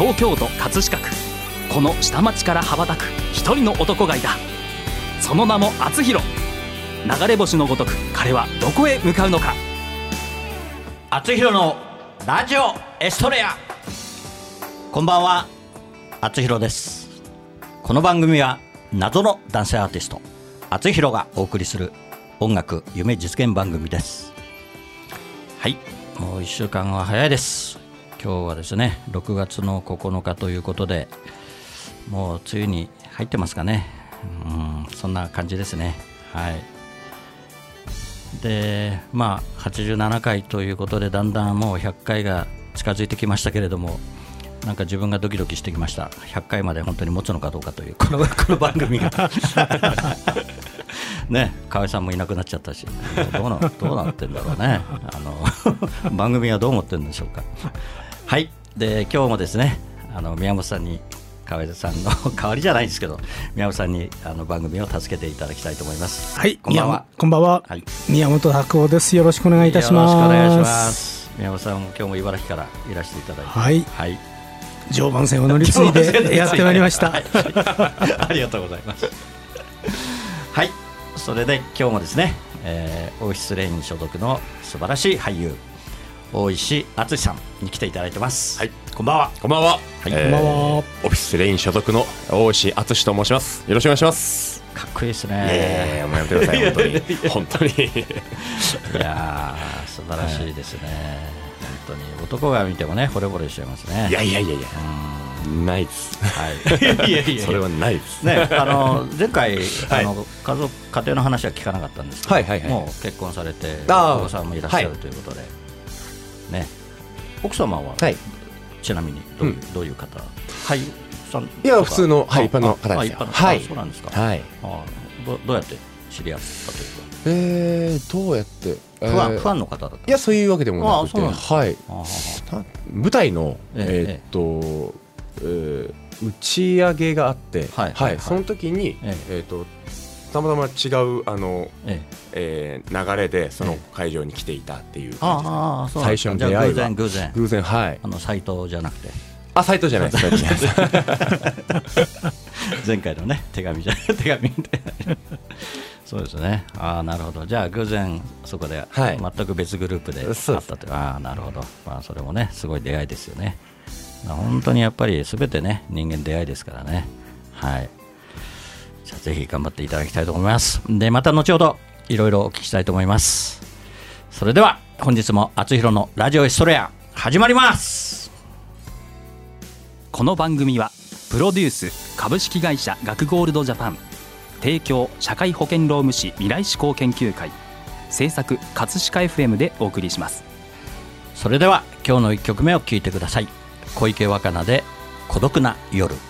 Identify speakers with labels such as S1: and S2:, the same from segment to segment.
S1: 東京都葛飾区。この下町から羽ばたく一人の男がいた。その名も厚弘。流れ星のごとく彼はどこへ向かうのか。
S2: 厚弘のラジオエストレア。こんばんは。厚弘です。この番組は謎の男性アーティスト厚弘がお送りする音楽夢実現番組です。はい。もう1週間は早いです今日はですね6月の9日ということでもう梅雨に入ってますかね。うんそんな感じですね。はい。でまあ87回ということでだんだんもう100回が近づいてきましたけれどもなんか自分がドキドキしてきました。100回まで本当に持つのかどうかというこのこの番組が。ね河合さんもいなくなっちゃったし。どうなどうなってんだろうね。あの番組はどう思ってるんでしょうか。はい。で今日もですねあの宮本さんに河合さんの代わりじゃないですけど宮本さんにあの番組を助けていただきたいと思います。
S3: はい、
S2: こんばんは。
S3: こんばんは。
S2: はい。
S3: 宮本拓夫です。よろしくお願いいたします。
S2: よろしくお願いします。宮本さんも今日も茨城からいらしていただいて。
S3: はい、
S2: はい。
S3: 常磐線を乗り継いで。やってまいりました。
S2: はい。ありがとうございます。はい、それで今日もですね、えー、王室レイン所属の素晴らしい俳優大石敦さんに来ていただいてます。
S4: はい、
S2: こんばんは。
S4: こんばんは。
S2: はい
S4: えー
S3: こんばんは
S4: オフィスレイン所属の大石敦と申します。よろしくお願いします。
S2: かっこいいですね。
S4: やもうやめてください、本当に。本当に。
S2: いやー素晴らしいですね。本当に男が見てもね惚れ惚れしちゃいますね。
S4: いやいやいやいや、
S2: う
S4: ないです。
S2: んはい。いやいや
S4: それはないです。
S2: ね、あの 前回、
S4: はい。
S2: あの家族家庭の話は聞かなかったんですけど、
S4: はいはいはい。
S2: もう結婚されてお子さんもいらっしゃるということで、ね、奥様は、
S4: はい。
S2: ちなみにどうどういう方？俳優さん
S4: いや普通のはい
S2: あ
S4: 一般の方ですよ。はい。
S2: あそうなんですか、
S4: はい。
S2: あどどうやって知り合ったという
S4: えー、どうやって？
S2: か、ファン
S4: えー
S2: ファンの方だった
S4: いや、そういうわけでもなくて、はい。舞台の、
S2: ええ
S4: えーっと、えー打ち上げがあって、
S2: はいはいはい。
S4: その時に、
S2: え
S4: え。ーっと、たまたま違う、あの、
S2: ええ。
S4: えー流れでその
S2: え
S4: 会場に来ていたっていう感じです
S2: ああそうなんですか
S4: 最初の出会いは。
S2: 偶然偶然。
S4: 偶然はい。
S2: あの斎藤じゃなくて。
S4: あサイトじゃないです。
S2: 前回のね手紙じゃ 手紙みたいな。そうですね。ああなるほど。じゃあ偶然そこで
S4: はい。
S2: 全く別グループで会
S4: そうです。
S2: ったと、ああなるほど。まあそれもねすごい出会いですよね。まあ本当にやっぱり全てね人間出会いですからね。はい。じゃあぜひ頑張っていただきたいと思います。でまた後ほどいろいろお聞きしたいと思います。それでは本日も厚弘のラジオエストレア始まります。
S1: この番組はプロデュース株式会社学ゴールドジャパン提供社会保険労務士未来志向研究会制作葛飾 FM でお送りします。
S2: それでは今日の1曲目を聴いてください小池若菜で孤独な夜。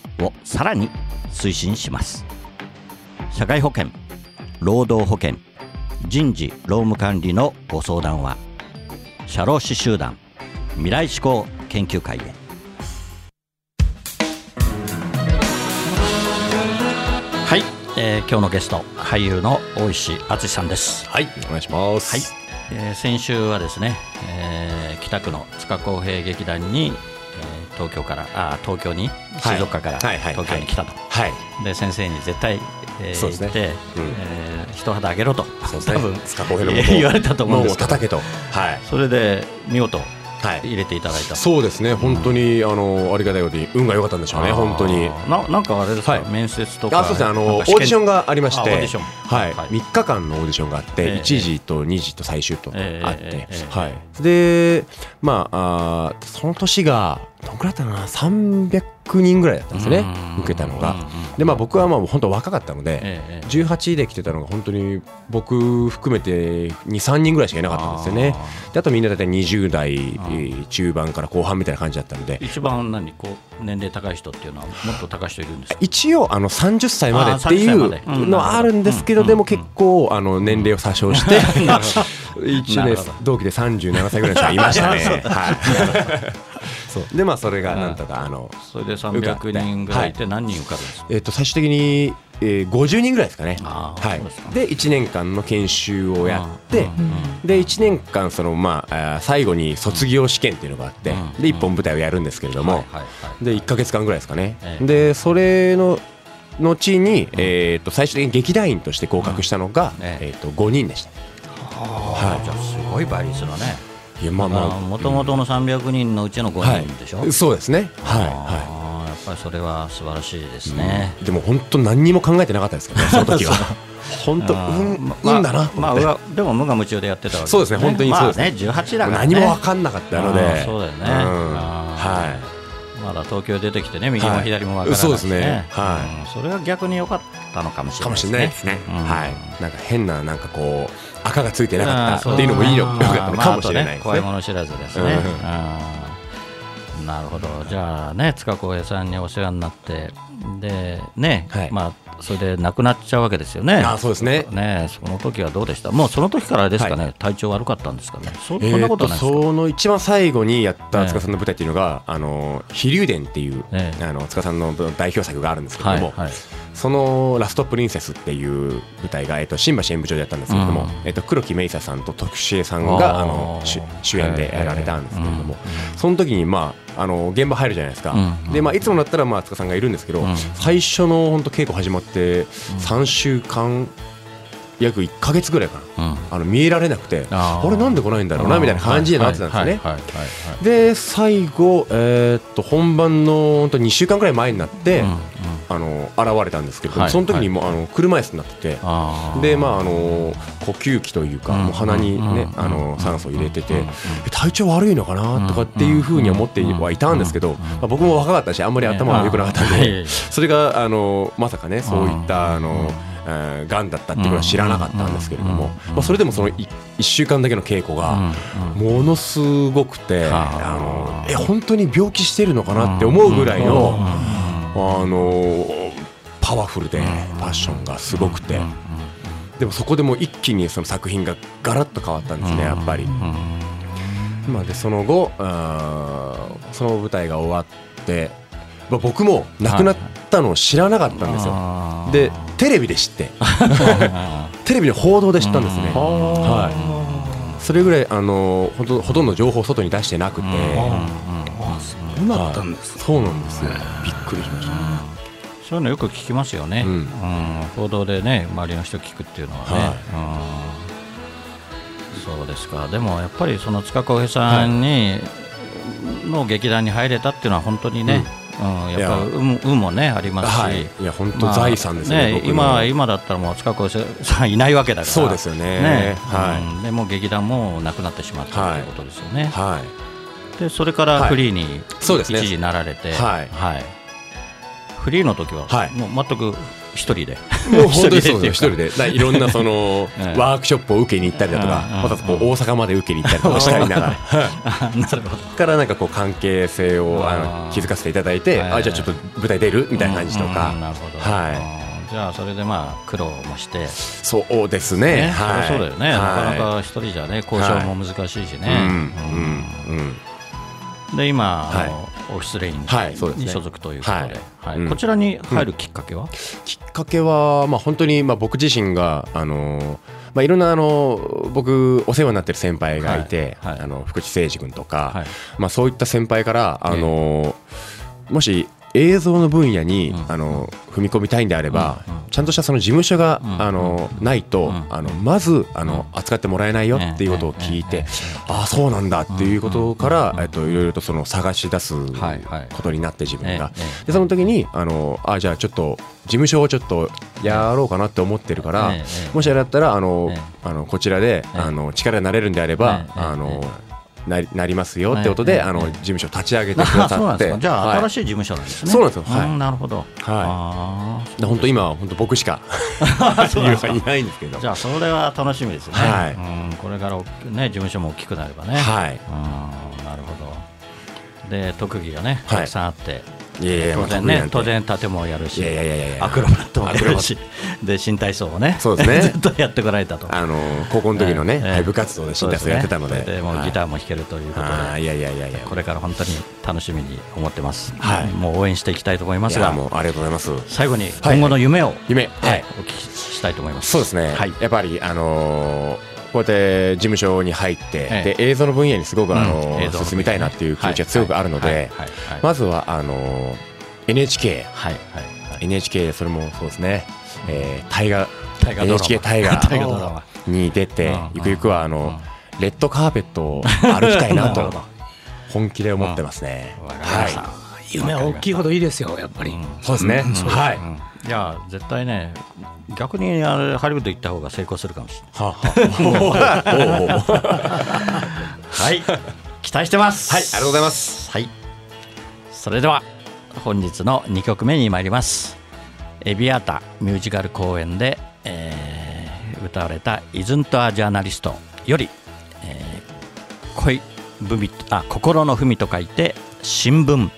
S2: をさらに推進します。社会保険労働保険人事労務管理のご相談は社労士集団未来志向研究会へ。はい、えー今日のゲスト俳優の大石敦さんです。
S4: はいお願いします。
S2: はい、えー先週はですね、えー北区の塚公平劇団に、えー東京からあー東京に
S4: はい
S2: 静岡から東京に来たと、
S4: はい。
S2: で先生に絶対、えー
S4: そうですね。
S2: 行って、
S4: うん。
S2: えー一肌あげろと。多分 言われたと思うんですけど。
S4: もう叩けと。はい。
S2: それで見事
S4: はい。
S2: 入れていただいた。
S4: そうですね。本当にあのありがたいことに運が良かったんでしょうね。本当に。
S2: ななんかあれですか、
S4: はい。
S2: 面接とか。
S4: あそうですね。あのオーディションがありまして。
S2: あオーディション。
S4: はい。
S2: はい。
S4: 3日間のオーディションがあっ
S2: え
S4: て
S2: え
S4: 1時と2時と最終とあっ
S2: ええ。
S4: て
S2: ええ。
S4: はい。でまああーその年がどんくらいだったかな300人ぐらいだったんですよね
S2: うん。
S4: 受けたのが。でまあ僕はまあ本当若かったので
S2: ええええ。
S4: 18で来てたのが本当に僕含めて23人ぐらいしかいなかったんですよね。であとみんな大体20代えー。中盤から後半みたいな感じだったので。
S2: 一番何こう年齢高い人っていうのはもっと高い人いるんですか？
S4: 一応あの30歳までってい
S2: あー30歳ま
S4: うのはあるんですけど
S2: うん。
S4: でも結構あの年齢を詐称して 一年同期で37歳ぐらいの人がいましたね。はいでまあそれがなんとかあの
S2: それで300人ぐらいいて何人受かるんですか、
S4: えっと最終的にえー50人ぐらいですかね。はい。
S2: ですか。
S4: で1年間の研修をやってで1年間そのまあ最後に卒業試験っていうのがあって
S2: うん。
S4: で1本舞台をやるんですけれども
S2: はいはいはい。
S4: で1か月間ぐらいですかね、
S2: ええ。
S4: でそれの後に、えー、と最終的に劇団員として合格したのが、
S2: え
S4: と5人でした。
S2: あーじゃあすごい倍率だね
S4: いやまあまあ。
S2: もともとの300人のうちの5人でしょ、
S4: はい、そうですね。はい、は
S2: あーやっぱりそれは素晴らしいですね、
S4: い、でも本当何にも考えてなかったですけどね その時は。本当うん、
S2: ま
S4: うんだなと
S2: まあ、まあ、でも無我夢中でやってたわけ
S4: そうですね本当にそうです
S2: まあね18だから、ね、
S4: 何も分かんなかったので。
S2: そうだよね。
S4: うん。はい。
S2: まだ東京出てきてね右も左も分からないし、
S4: そうですね。はい。
S2: うん。それが逆に良かったのかもしれ
S4: かもし
S2: ないですね。
S4: れないですね、
S2: うん。
S4: はい。なんか変ななんかこう赤がついてな
S2: あ
S4: か
S2: ー
S4: ったっていうのもいいのかったのかもしれないですね,、
S2: 怖いもの知らずですね、なるほど。じゃあね塚公平さんにお世話になってでね、
S4: はい。
S2: まあそれで亡くなっちゃうわけですよね。
S4: あーそうですね。
S2: ねその時はどうでした？もうその時からですかね、体調悪かったんですかね？そそんなことないですか、
S4: その一番最後にやった塚さんの舞台っていうのが「あの飛龍伝」っていう、
S2: ええ。
S4: あの塚さんの代表作があるんですけれども、
S2: はいはい
S4: その「ラストプリンセス」っていう舞台が、えっと新橋演舞場でやったんですけれども、
S2: うん。
S4: えっと黒木メイサさんと徳重さんがあの主主演でやられたんですけれども、その時に、まあ、あの現場入るじゃないですか、
S2: うん。
S4: でまあ、いつもだったら、まあ、塚さんがいるんですけど、
S2: うん。
S4: 最初の本当稽古始まって3週間約1か月ぐらいかな。
S2: うん。
S4: あの見えられなくて
S2: あー。
S4: 俺なんで来ないんだろうなみたいな感じになってたんですよね。で最後、えーっと本番の本当2週間ぐらい前になって、
S2: うんうん
S4: あの現れたんですけど、
S2: はい
S4: その時にもう、あの車椅子になってて。でまああの呼吸器というか、
S2: うん
S4: もう鼻にね、
S2: うん
S4: あの酸素を入れてて、体調悪いのかな？とかっていうふうに思ってはいたんですけど、まあ、僕も若かったしあんまり頭が良くなかったん
S2: はい。
S4: で、それがあのまさかねそういったあの、えーがんだったっていうことは知らなかったんですけれども、まあ、それでもその1週間だけの稽古がものすごくて、あ。のえ本当に病気してるのかなって思うぐらいの、あのパワフルでパッションがすごくて。でもそこでもう一気にその作品がガラッと変わったんですね、やっぱり。まあ、でその後あーその舞台が終わって、まあ、僕も亡くなったのを知らなかったんですよ。でテレビで知って。テレビの報道で知ったんですね。はい、それぐらいあのほとほとんど情報を外に出してなくて、
S3: そうなったんです。
S4: そうなんですよ。びっくりしました。
S2: そういうのよく聞きますよね、
S4: うん。
S2: うん。報道でね周りの人聞くっていうのはね、うん。そうですか。でもやっぱりその塚公平さんに、の劇団に入れたっていうのは本当にね、うん、やっぱ運運もねありますし、
S4: はい。いや本当財産ですよね僕の。
S2: 今今だったらもう塚越さんいないわけだから。
S4: そうですよね。はい。
S2: うん。でもう劇団もなくなってしまったということですよね、
S4: はい。
S2: でそれからフリーに一時なられて、
S4: はい。
S2: フリーの時は、
S4: はい。
S2: もう全く一人で。
S4: もう本当に そうですよ。一人で。いろんなその
S2: ええ。
S4: ワークショップを受けに行ったりだとかまたこう大阪まで受けに行ったりとかしたりながら。
S2: なるほど。
S4: からなんかこう関係性をあ
S2: あ
S4: の
S2: ー
S4: 気づかせていただいて
S2: はい。
S4: あじゃあちょっと舞台出るみたいな感じと
S2: うん
S4: か
S2: うんなるほど、
S4: は
S2: うんじゃあそれでまあ苦労もして、
S4: いそうですね。
S2: ね。
S4: はい。
S2: そうだよね、なか
S4: はい。
S2: なか一人じゃね交渉も難しいしね、
S4: うんうんうん。
S2: で今、オフィスレインに所属ということで、
S4: はい。うん。
S2: はいこちらに入るきっかけは、
S4: きっかけは、まあ、本当に、まあ、僕自身が、あのーまあ、いろんなあの僕お世話になってる先輩がいて、
S2: はい。はい。
S4: あの福地誠司君とか、
S2: はい。
S4: まあ、そういった先輩から、あのーもし映像の分野に、
S2: うん。
S4: あの踏み込みたいんであれば、ちゃんとしたその事務所が、
S2: うん。
S4: あのないと、
S2: うん。
S4: あのまずあの、扱ってもらえないよっていうことを聞いて、ああそうなんだっていうことから、えっと、いろいろとその探し出すことになって自分が。
S2: ええ
S4: でその時にあのあじゃあちょっと事務所をちょっとやろうかなって思ってるから、もしあれだったらあの、
S2: ええ
S4: あのこちらで、
S2: ええ
S4: あの力になれるんであれば、
S2: ええ
S4: あの
S2: え
S4: なりなりますよってことで、
S2: ええ
S4: あの
S2: ええ
S4: 事務所を立ち上げてくださって。
S2: じゃあ、
S4: はい。
S2: 新しい事務所なんですね。
S4: そうなんですよ。はい。
S2: んなるほど。
S4: は
S2: あ
S4: いで本当今は本当僕しか いないんですけど。
S2: ーじゃあそれは楽しみですね、
S4: はい。
S2: うん、これからおね事務所も大きくなればね、
S4: はい。
S2: うんなるほど。で特技がね
S4: はい。
S2: たくさんあって、
S4: いやいや
S2: 当然ね当然盾もやるし
S4: いやいやいやいやいや。
S2: アクロバットもやるしで新体操をね
S4: そうですね。
S2: ずっとやってこられたと。
S4: あの高校の時のね、部活動で新体操やってたので。
S2: でもギターも弾けるということで、
S4: いやいやいやいや。
S2: これから本当に楽しみに思ってます、
S4: はい。
S2: もう応援していきたいと思いますが。
S4: もうありがとうございます。
S2: 最後に今後の夢を、
S4: 夢。はい
S2: お聞きしたいと思います。
S4: そうですね、
S2: はい。
S4: やっぱり、あのーこうやって事務所に入って、
S2: ええ。
S4: で映像の分野にすごく、あの進みたいなっていう気持ちが強くあるので、まずはあのー。NHK、
S2: はい。はい。はい。
S4: NHK それもそうですね、えー、大河
S2: 大河ドラマ。
S4: NHK 大河
S2: 大河ドラマ。
S4: に出て、
S2: うん。
S4: ゆくゆくはあの、
S2: うん。
S4: レッドカーペットを歩きたいなと 本気で思ってますね。は
S3: 夢は大きいほどいいですよやっぱり、
S4: い、そうですね。はい。
S2: うんいや絶対ね逆にあれハリウッド行った方が成功するかもしれない。はい。期待してます。
S4: はい、ありがとうございます。
S2: はい。それでは本日の2曲目に参ります。エビアータミュージカル公演で、えー歌われた「イズント・ア・ジャーナリスト」より、えー恋文あ心の文と書いて新聞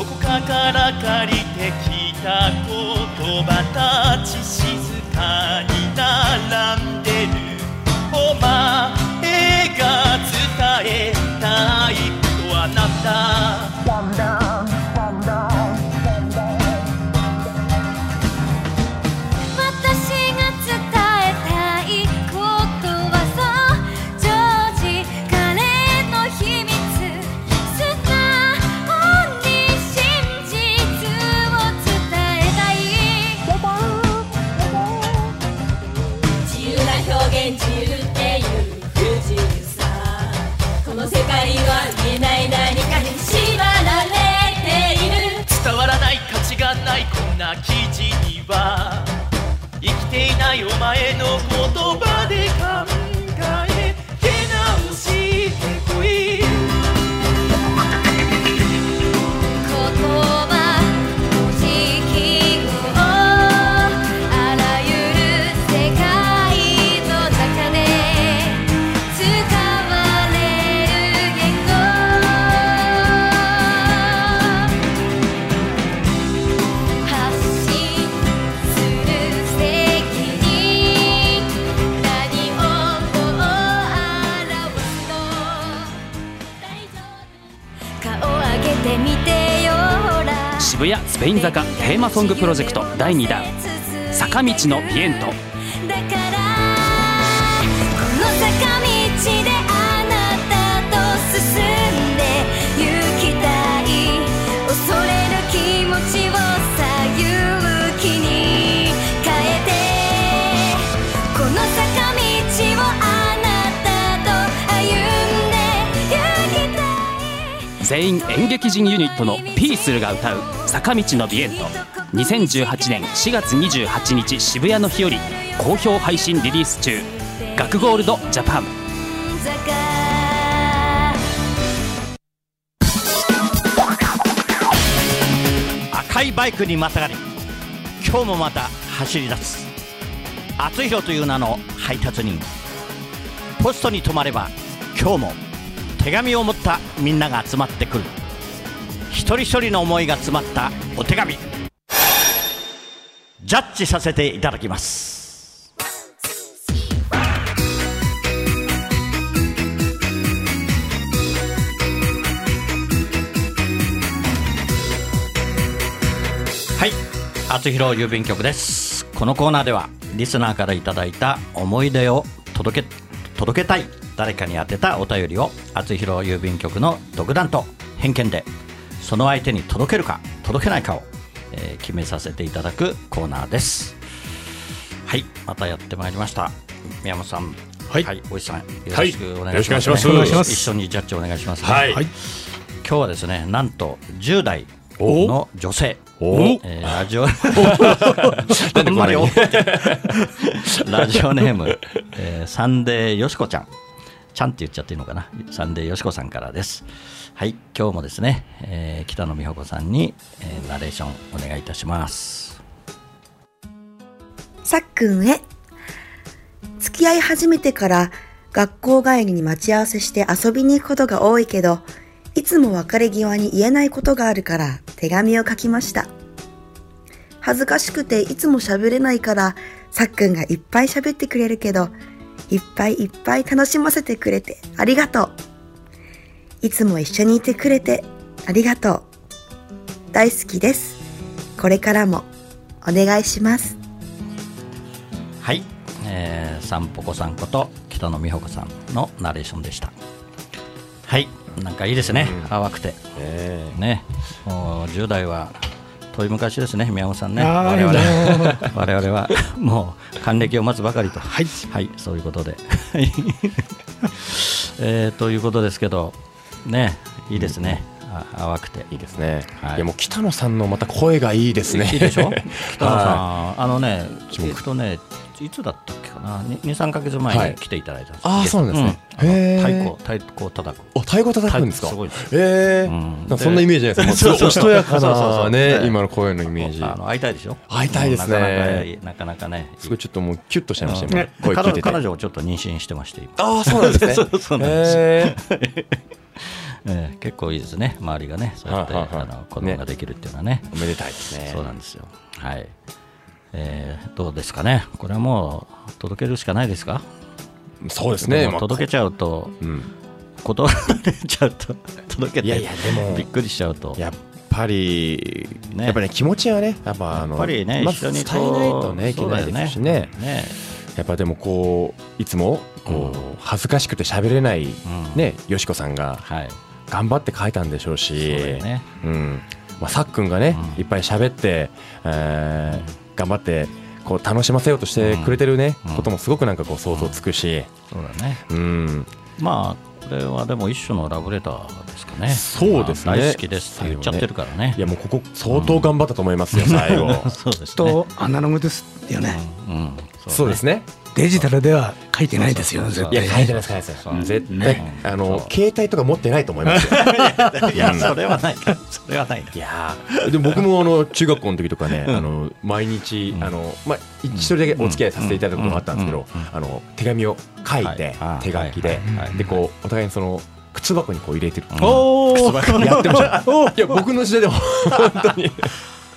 S5: どこかから借りてきた言葉たち前
S6: の
S1: 渋谷スペイン坂テーマソングプロジェクト第2弾坂道のピエント。全員演劇人ユニットのピースルが歌う「坂道のビエント」2018年4月28日渋谷の日より好評配信リリース中。学ゴールドジャパン。
S2: 赤いバイクにまたがり今日もまた走り出す。厚弘という名の配達人。ポストに止まれば今日も手紙を持ったみんなが集まってくる。一人一人の思いが詰まったお手紙。ジャッジさせていただきます。はい厚弘郵便局です。このコーナーではリスナーからいただいた思い出を届け届けたい誰かに宛てたお便りを厚弘郵便局の独断と偏見でその相手に届けるか届けないかを、えー決めさせていただくコーナーです。はいまたやってまいりました。宮本さん。
S4: はい。
S2: おじさんよろしくお願いします、
S4: よろしくお願いします。
S2: 一緒にジャッジお願いします、ね。
S4: はい。
S3: はい
S2: 今日はですねなんと10代の女性。
S4: お。
S2: えーラジオ。ラジオネーム、えーサンデーよしこちゃんちゃんって言っちゃっていいのかな？サンデーよしこさんからですはい今日もですね、えー北野美穂子さんに、えーナレーションお願いいたします
S7: さっくんへ。付き合い始めてから学校帰りに待ち合わせして遊びに行くことが多いけど、いつも別れ際に言えないことがあるから手紙を書きました。恥ずかしくていつも喋れないから、さっくんがいっぱい喋ってくれるけど、いっぱいいっぱい楽しませてくれてありがとう。いつも一緒にいてくれてありがとう。大好きです。これからもお願いします。
S2: はい、えー、さんぽこさんこと北野美穂子さんのナレーションでしたはいなんかいいですね、淡くて
S4: え
S2: ねもう10代は遠い昔ですね宮本さんね。
S3: あー
S2: 我々
S3: もう
S2: 我々は もう還暦を待つばかりと。
S3: はい。
S2: はいそういうことで。えーということですけどねいいですね、あ淡くて。
S4: いいですね、
S2: はい。
S4: い、やもう北野さんのまた声がいいですね。
S2: いいでしょ？北野さん、
S4: は
S2: あのね
S4: 注目
S2: えっとねいつだったっけ？かな23か月前
S4: はい。
S2: に来ていただいたんです。
S4: あーそうなんですね。
S2: うん。太鼓太鼓を叩く。
S4: お太鼓叩くんですか？
S2: すごいです。
S4: ええ
S2: うん。
S4: そんなイメージないです かおしとやかなね
S2: ね
S4: 今の声のイメージ。
S2: あの会いたいでしょ？
S4: 会いたいですね。
S2: なかなかなかなかね。
S4: すごいちょっともうキュッとしちゃいました
S2: うん
S4: 今声聞い
S2: 彼彼女をちょっと妊娠してまして今。
S4: ああそうなんですね。
S2: そうそうなんです。
S4: へ
S2: ええ。結構いいですね。周りがねそうやって、
S4: はいはいはい
S2: あの子供ができるっていうのはね。
S4: ーおめでたいですね。
S2: そうなんですよ。はいえーどうですかね。これはもう届けるしかないですか？
S4: そうですね。
S2: 届けちゃうと
S4: うん。
S2: 断られちゃうと 届けて
S4: いやいやでも
S2: びっくりしちゃうと。
S4: やっぱり、
S2: ね。
S4: やっぱりね気持ちはねやっぱあの
S2: やっぱりね
S4: まず
S2: 一緒に
S4: 伝えないとねいけないですしね。
S2: ね。
S4: やっぱでもこういつもこう、恥ずかしくて喋れない、
S2: ん。
S4: ねよしこさんが
S2: はい。
S4: 頑張って書いたんでしょうし
S2: そう
S4: ん。まあ、さっくんがね、
S2: うん。
S4: いっぱい喋って、えー頑張ってこう楽しませようとしてくれてるね、
S2: うん
S4: こともすごくなんかこう想像つくし、
S2: そうだね。
S4: うん。
S2: まあこれはでも一種のラブレターですかね。
S4: そうですね。
S2: まあ大好きですって言っちゃってるからね。
S4: いやもうここ相当頑張ったと思いますよ、最後。
S2: そうですね。
S3: とアナログですよね。
S2: うん。うん。
S4: そうですね
S3: デジタルでは書いてないですよね、絶
S4: いや
S3: 対。
S4: 書いてないです。絶対、
S2: ね。
S4: あの携帯とか持ってないと思いますよ。
S2: いやそれはない。それはない。
S4: い。や。ーでも僕もあの中学校の時とかね、あの毎日、あのまあ、一人だけお付き合いさせていただくことがあったんですけど、あの手紙を書いて、
S2: はい。
S4: 手書きで、でこうお互いにその靴箱にこう入れてる、
S3: お
S4: 靴箱にやってました。いや僕の時代でも本当に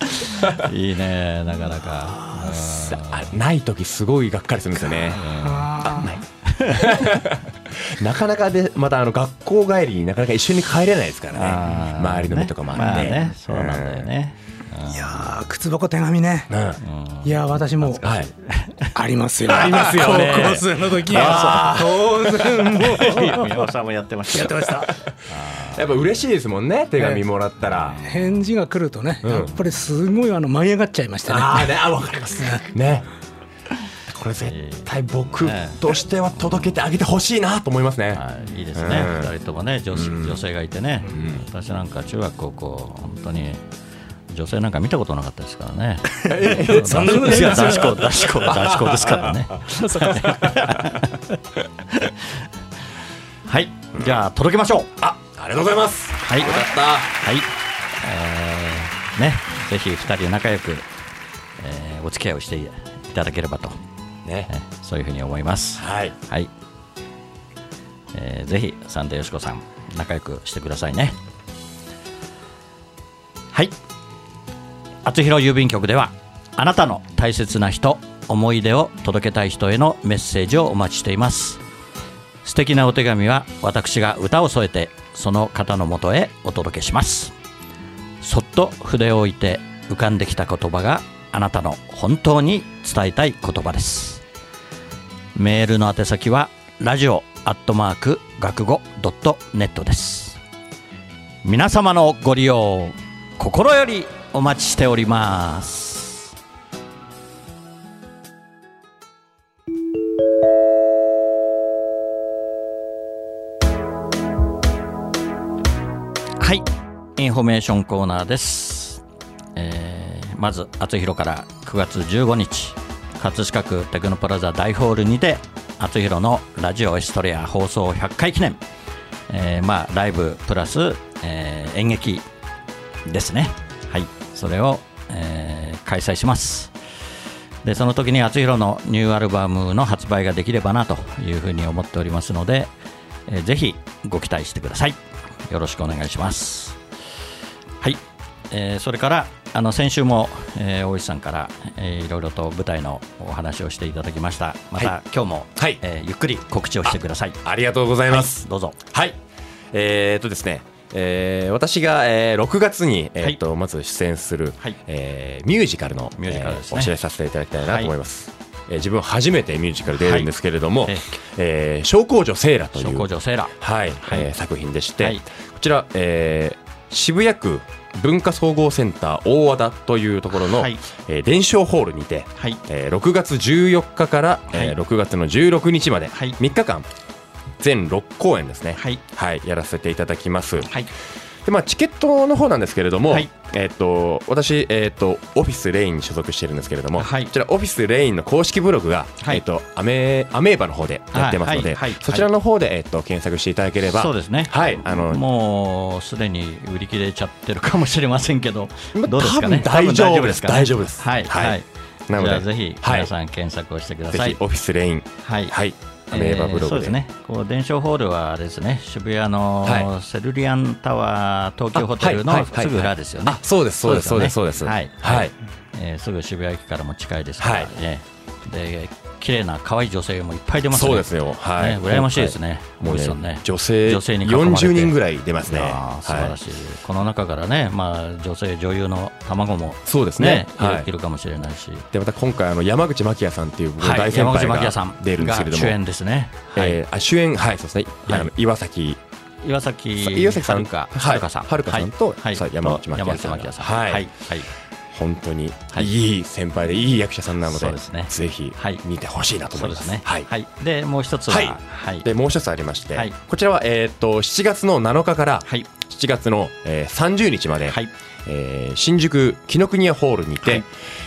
S2: いいねなかなか。
S4: あない時すごいがっかりするんですよね。
S3: あー。
S4: ない。なかなかでまたあの学校帰りになかなか一緒に帰れないですからね。周りの目とかもあって、
S2: まあねそうなんだよね。
S3: いやー靴箱手紙ね。
S4: うん、うん。
S3: いやー私も
S4: はい。
S3: ありますよ。
S4: ありますよね。
S3: 高校生の時は。当然もう。
S2: 宮本さんもやってました。
S3: やってました。
S4: やっぱ嬉しいですもんね手紙もらったら、
S3: 返事が来るとね、
S4: うん。
S3: やっぱりすごいあの舞い上がっちゃいましたね。
S4: ああねあわかります。ね。これ絶対僕
S2: ね
S4: としては届けてあげてほしいなと思いますね。
S2: はい、いいですね、
S4: うん。
S2: 二人ともね女,、
S4: うん。
S2: 女性がいてね、私なんか中学高校本当に女性なんか見たことなかったですからね。
S3: そんなことないですよ。
S2: 男子校男子校男子校ですからね。はい。じゃあ届けましょう。
S4: あ、ありがとうございます。
S2: はい
S4: よかった。
S2: はい、えーね、ぜひ2人仲良く、えーお付き合いをしていただければと、
S4: ね
S2: え。ーそういうふうに思います。
S4: はい。
S2: はい、えーぜひサンデーよしこさん仲良くしてくださいね。はい、厚弘郵便局ではあなたの大切な人、思い出を届けたい人へのメッセージをお待ちしています。素敵なお手紙は私が歌を添えてその方のもとへお届けします。そっと筆を置いて浮かんできた言葉があなたの本当に伝えたい言葉です。メールの宛先はラジオアットマーク学語ドットネットです。皆様のご利用心よりお待ちしております。はい。インフォメーションコーナーです、えーまず厚弘から9月15日葛飾区テクノプラザ大ホールにて厚弘のラジオエストレア放送100回記念、えーまあ、ライブプラス、えー演劇ですね。はい。それを、えー開催します。でその時に厚弘のニューアルバムの発売ができればなというふうに思っておりますので、えーぜひご期待してください。よろしくお願いします。はい、えーそれからあの先週も、えー大石さんから、えーいろいろと舞台のお話をしていただきました。また、
S4: はい。
S2: 今日も、
S4: はい。
S2: えーゆっくり告知をしてください。
S4: ありがとうございます。
S2: どうぞ。
S4: はい。えー、っとですね。えー私が、えー6月に、えーっとまず出演する、
S2: はい。
S4: えーミュージカルの
S2: ミュージカルね。
S4: えーお知らせさせていただきたいなと思います、えー自分初めてミュージカル出るんですけれども「
S2: はい
S4: えー小公女セーラ」という
S2: 小工場セーラ。
S4: はい
S2: はい。
S4: えー作品でして、
S2: はい。
S4: こちら、えー渋谷区文化総合センター大和田というところの、
S2: はい。
S4: えー伝承ホールにて、
S2: はい。
S4: えー6月14日から、えー
S2: はい
S4: 6月の16日まで、
S2: はい。
S4: 3日間全6公演ですね、
S2: はい。
S4: はい、やらせていただきます。
S2: はい
S4: でまあ、チケットの方なんですけれども、
S2: はい。
S4: えっと私、えっとオフィスレインに所属してるんですけれども、
S2: はい。
S4: こちらオフィスレインの公式ブログが、
S2: はい。
S4: えっとアメアメーバの方でやってますので、そちらの方で、えっと検索していただければ
S2: そうですね。
S4: はいあの
S2: もうすでに売り切れちゃってるかもしれませんけど
S4: ま
S2: どうですかね？
S4: 大丈夫です
S2: 多分
S4: 大丈夫です
S2: はい
S4: はい。
S2: はい。
S4: なので
S2: ぜひ
S4: はい。
S2: 皆さん検索をしてください。
S4: オフィスレイン。
S2: はい。
S4: はいアメーバブログで,、
S2: えーそうですね。こう伝承ホールはですね。渋谷の
S4: は
S2: セルリアンタワー東京ホテルのすぐ裏ですよね。
S4: あそうですそうですそうですそうです
S2: はい。
S4: はい。
S2: えーすぐ渋谷駅からも近いですから。
S4: はい。
S2: ねで綺麗な可愛い女性もいっぱい出ますね。
S4: そうですよ。はい、
S2: ね羨ましいですね。
S4: もうね女性
S2: 女性に囲まれて。
S4: 40人ぐらい出ますね。
S2: 素晴らしい、
S4: は
S2: この中からね、まあ、女性、女優の卵も、
S4: そうです
S2: ね。
S4: ねはい。
S2: いるかもしれないし、
S4: でまた今回あの山口真紀也さんっていう大先
S2: 山口
S4: 輩が出るんですけれども、
S2: が主演ですね、はい。
S4: えーあ主演はいそうですね、
S2: はい。
S4: 岩崎。
S2: 岩崎
S4: 岩崎さん
S2: 遥香
S4: はい。
S2: 遥香さん、
S4: 遥香さんと
S2: はい。
S4: さ山口真紀也さん。
S2: 山口真紀也さん、
S4: はい。
S2: はい。はい
S4: 本当に
S2: はい。
S4: いい先輩でいい役者さんなので,、ぜひ
S2: はい。
S4: 見てほしいなと思いうま。
S2: す
S4: はい。
S2: はい、でもう一つは、
S4: はい。
S2: はい。
S4: でもう一つありまして、
S2: はい。
S4: こちらは、えー、と7月の7日から
S2: はい。
S4: 7月の、えー30日まで、
S2: はい。
S4: えー新宿紀ノ国屋ホールにて、
S2: はい。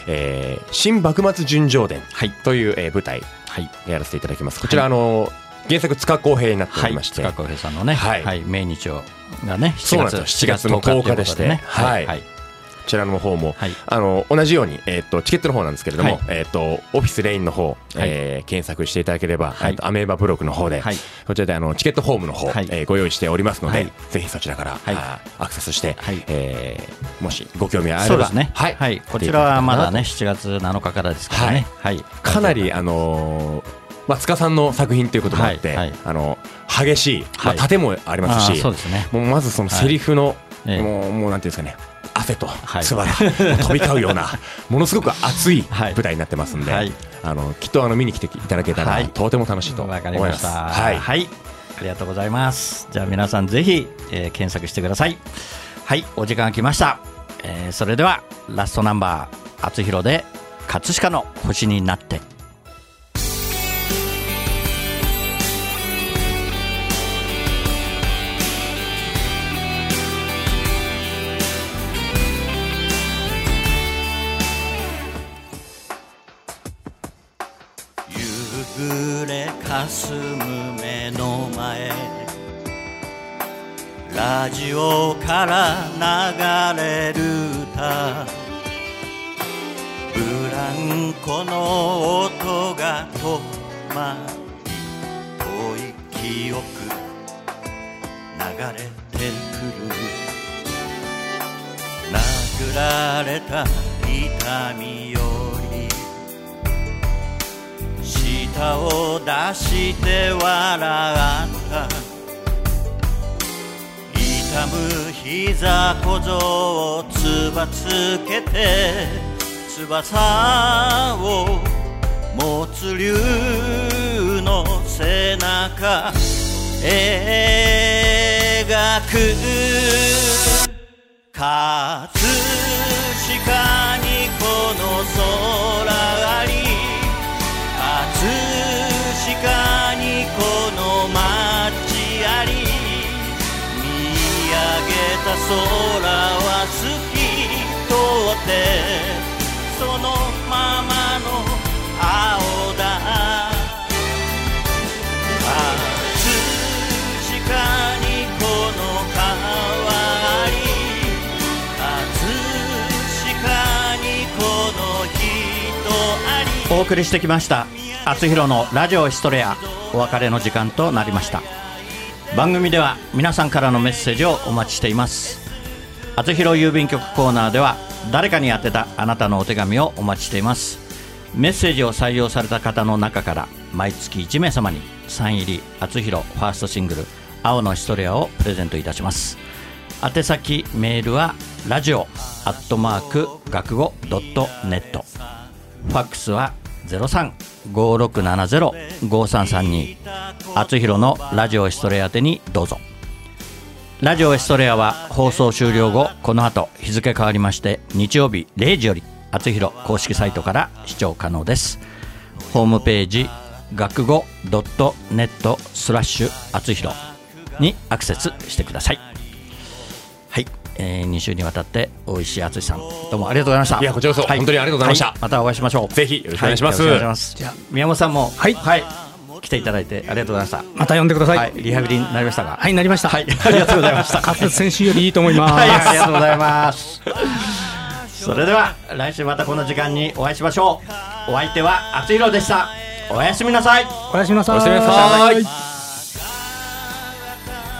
S4: えー新幕末純情伝
S2: はい。
S4: という、えー舞台
S2: はい。
S4: やらせていただきます。こちら、あの原作塚公平になってお
S2: はい
S4: りまして、
S2: 塚浩平さんのね、
S4: は
S2: はい。い命日をがね、7
S4: そうなん
S2: 月
S4: ですよ。7月の10日でしてはい。
S2: はい。
S4: こちらの方も、
S2: はい。
S4: あの同じように、えー、とチケットの方なんですけれども、
S2: はい。
S4: えー、とオフィスレインの方、えー検索していただければ、
S2: はい。
S4: アメーバブログの方で、
S2: はい。
S4: こちらであのチケットホームの方、
S2: はい。
S4: えーご用意しておりますので、
S2: はい。
S4: ぜひそちらから、
S2: はい。
S4: アクセスして、
S2: はい。
S4: えーもしご興味あれば
S2: そうですね、
S4: はい。
S2: はい、こちらはまだね、7月7日からですからね、はい、
S4: かなりあのーまあ、塚さんの作品ということもあって、
S2: はい。はい。あ
S4: あの激しい、まあ、
S2: はい。
S4: 盾もあります
S2: あー
S4: し、
S2: そうですね、
S4: もうまずそのセリフの、
S2: ええ。
S4: もうもうなんていうんですかね汗と
S2: はい
S4: 唾がもう飛び交うような ものすごく熱い
S2: はい
S4: 舞台になってますんで、
S2: はい
S4: あのきっとあの見に来ていただけたら、
S2: はい
S4: とても楽しいと思
S2: わ
S4: いま。
S2: す。
S4: は
S2: はいい、ありがとうございます。じゃあ皆さんぜひ、えー検索してください。はい、お時間が来ました。えーそれではラストナンバー、厚弘で葛飾の星になって。
S8: ラジオから流れる歌。ブランコの音が止まり遠い記憶流れてくる。殴られた痛みより舌を出して笑った。痛む膝小僧をつばつけて翼を持つ竜の背中。描く。葛飾た空は透き通ってそのままの青だ。葛飾にこの川あり葛飾にこの人あり。お送りしてきました厚弘のラジオヒストレアお別れの時間となりました。番組では皆さんからのメッセージをお待ちしています。厚弘郵便局コーナーでは誰かに宛てたあなたのお手紙をお待ちしています。メッセージを採用された方の中から毎月1名様にサイン入り厚弘ファーストシングル「青のヒストレア」をプレゼントいたします。宛先メールはラジオアットマーク学語ドットネット。ファックスは0356705332厚弘のラジオヒストレア宛てにどうぞ。ラジオエストレアは放送終了後この後日付変わりまして日曜日0時より厚弘公式サイトから視聴可能です。ホームページ学語 .net スラッシュ厚弘にアクセスしてください、えー、2週にわたって大石敦さんどうもありがとうございました
S4: いやこちらこそ本当にありがとうございました
S8: はまたお会いしましょう
S4: ぜひよろしくお願いします
S8: はいしますじゃあ宮本さんも
S3: はい
S8: 来ていただいてありがとうございました
S3: また呼んでください。
S8: はい、リハビリになりましたが
S3: はい、なりました。
S8: はい、ありがとうございました。
S3: 滑舌先週よりいいと思います。
S8: はい、ありがとうございます。それでは来週またこの時間にお会いしましょう。お相手はあつひろでした。おやすみなさい。
S3: おやすみなさい。
S4: おやすみなさい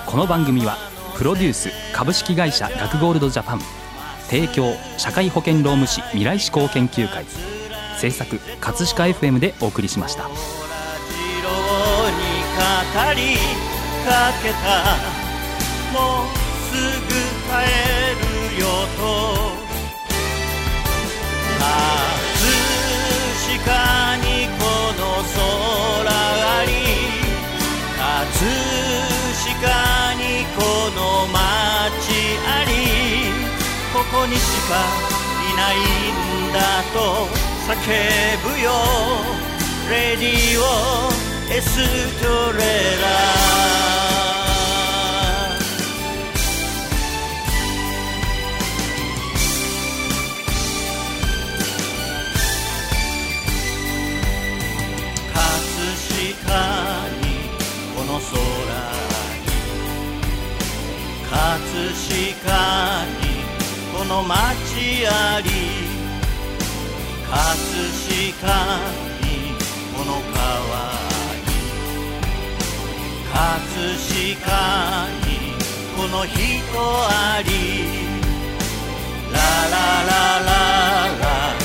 S1: この番組はプロデュース株式会社学ゴールドジャパン。提供社会保険労務士未来志向研究会。制作葛飾 FM でお送りしました。
S8: 色に語りかけた。もうすぐ帰るよと。葛飾しかいないんだと叫ぶよ。レディオエストレラ。葛飾にこの空に葛飾にの街あり葛飾にこの川あり葛飾にこの人あり。ラララララ。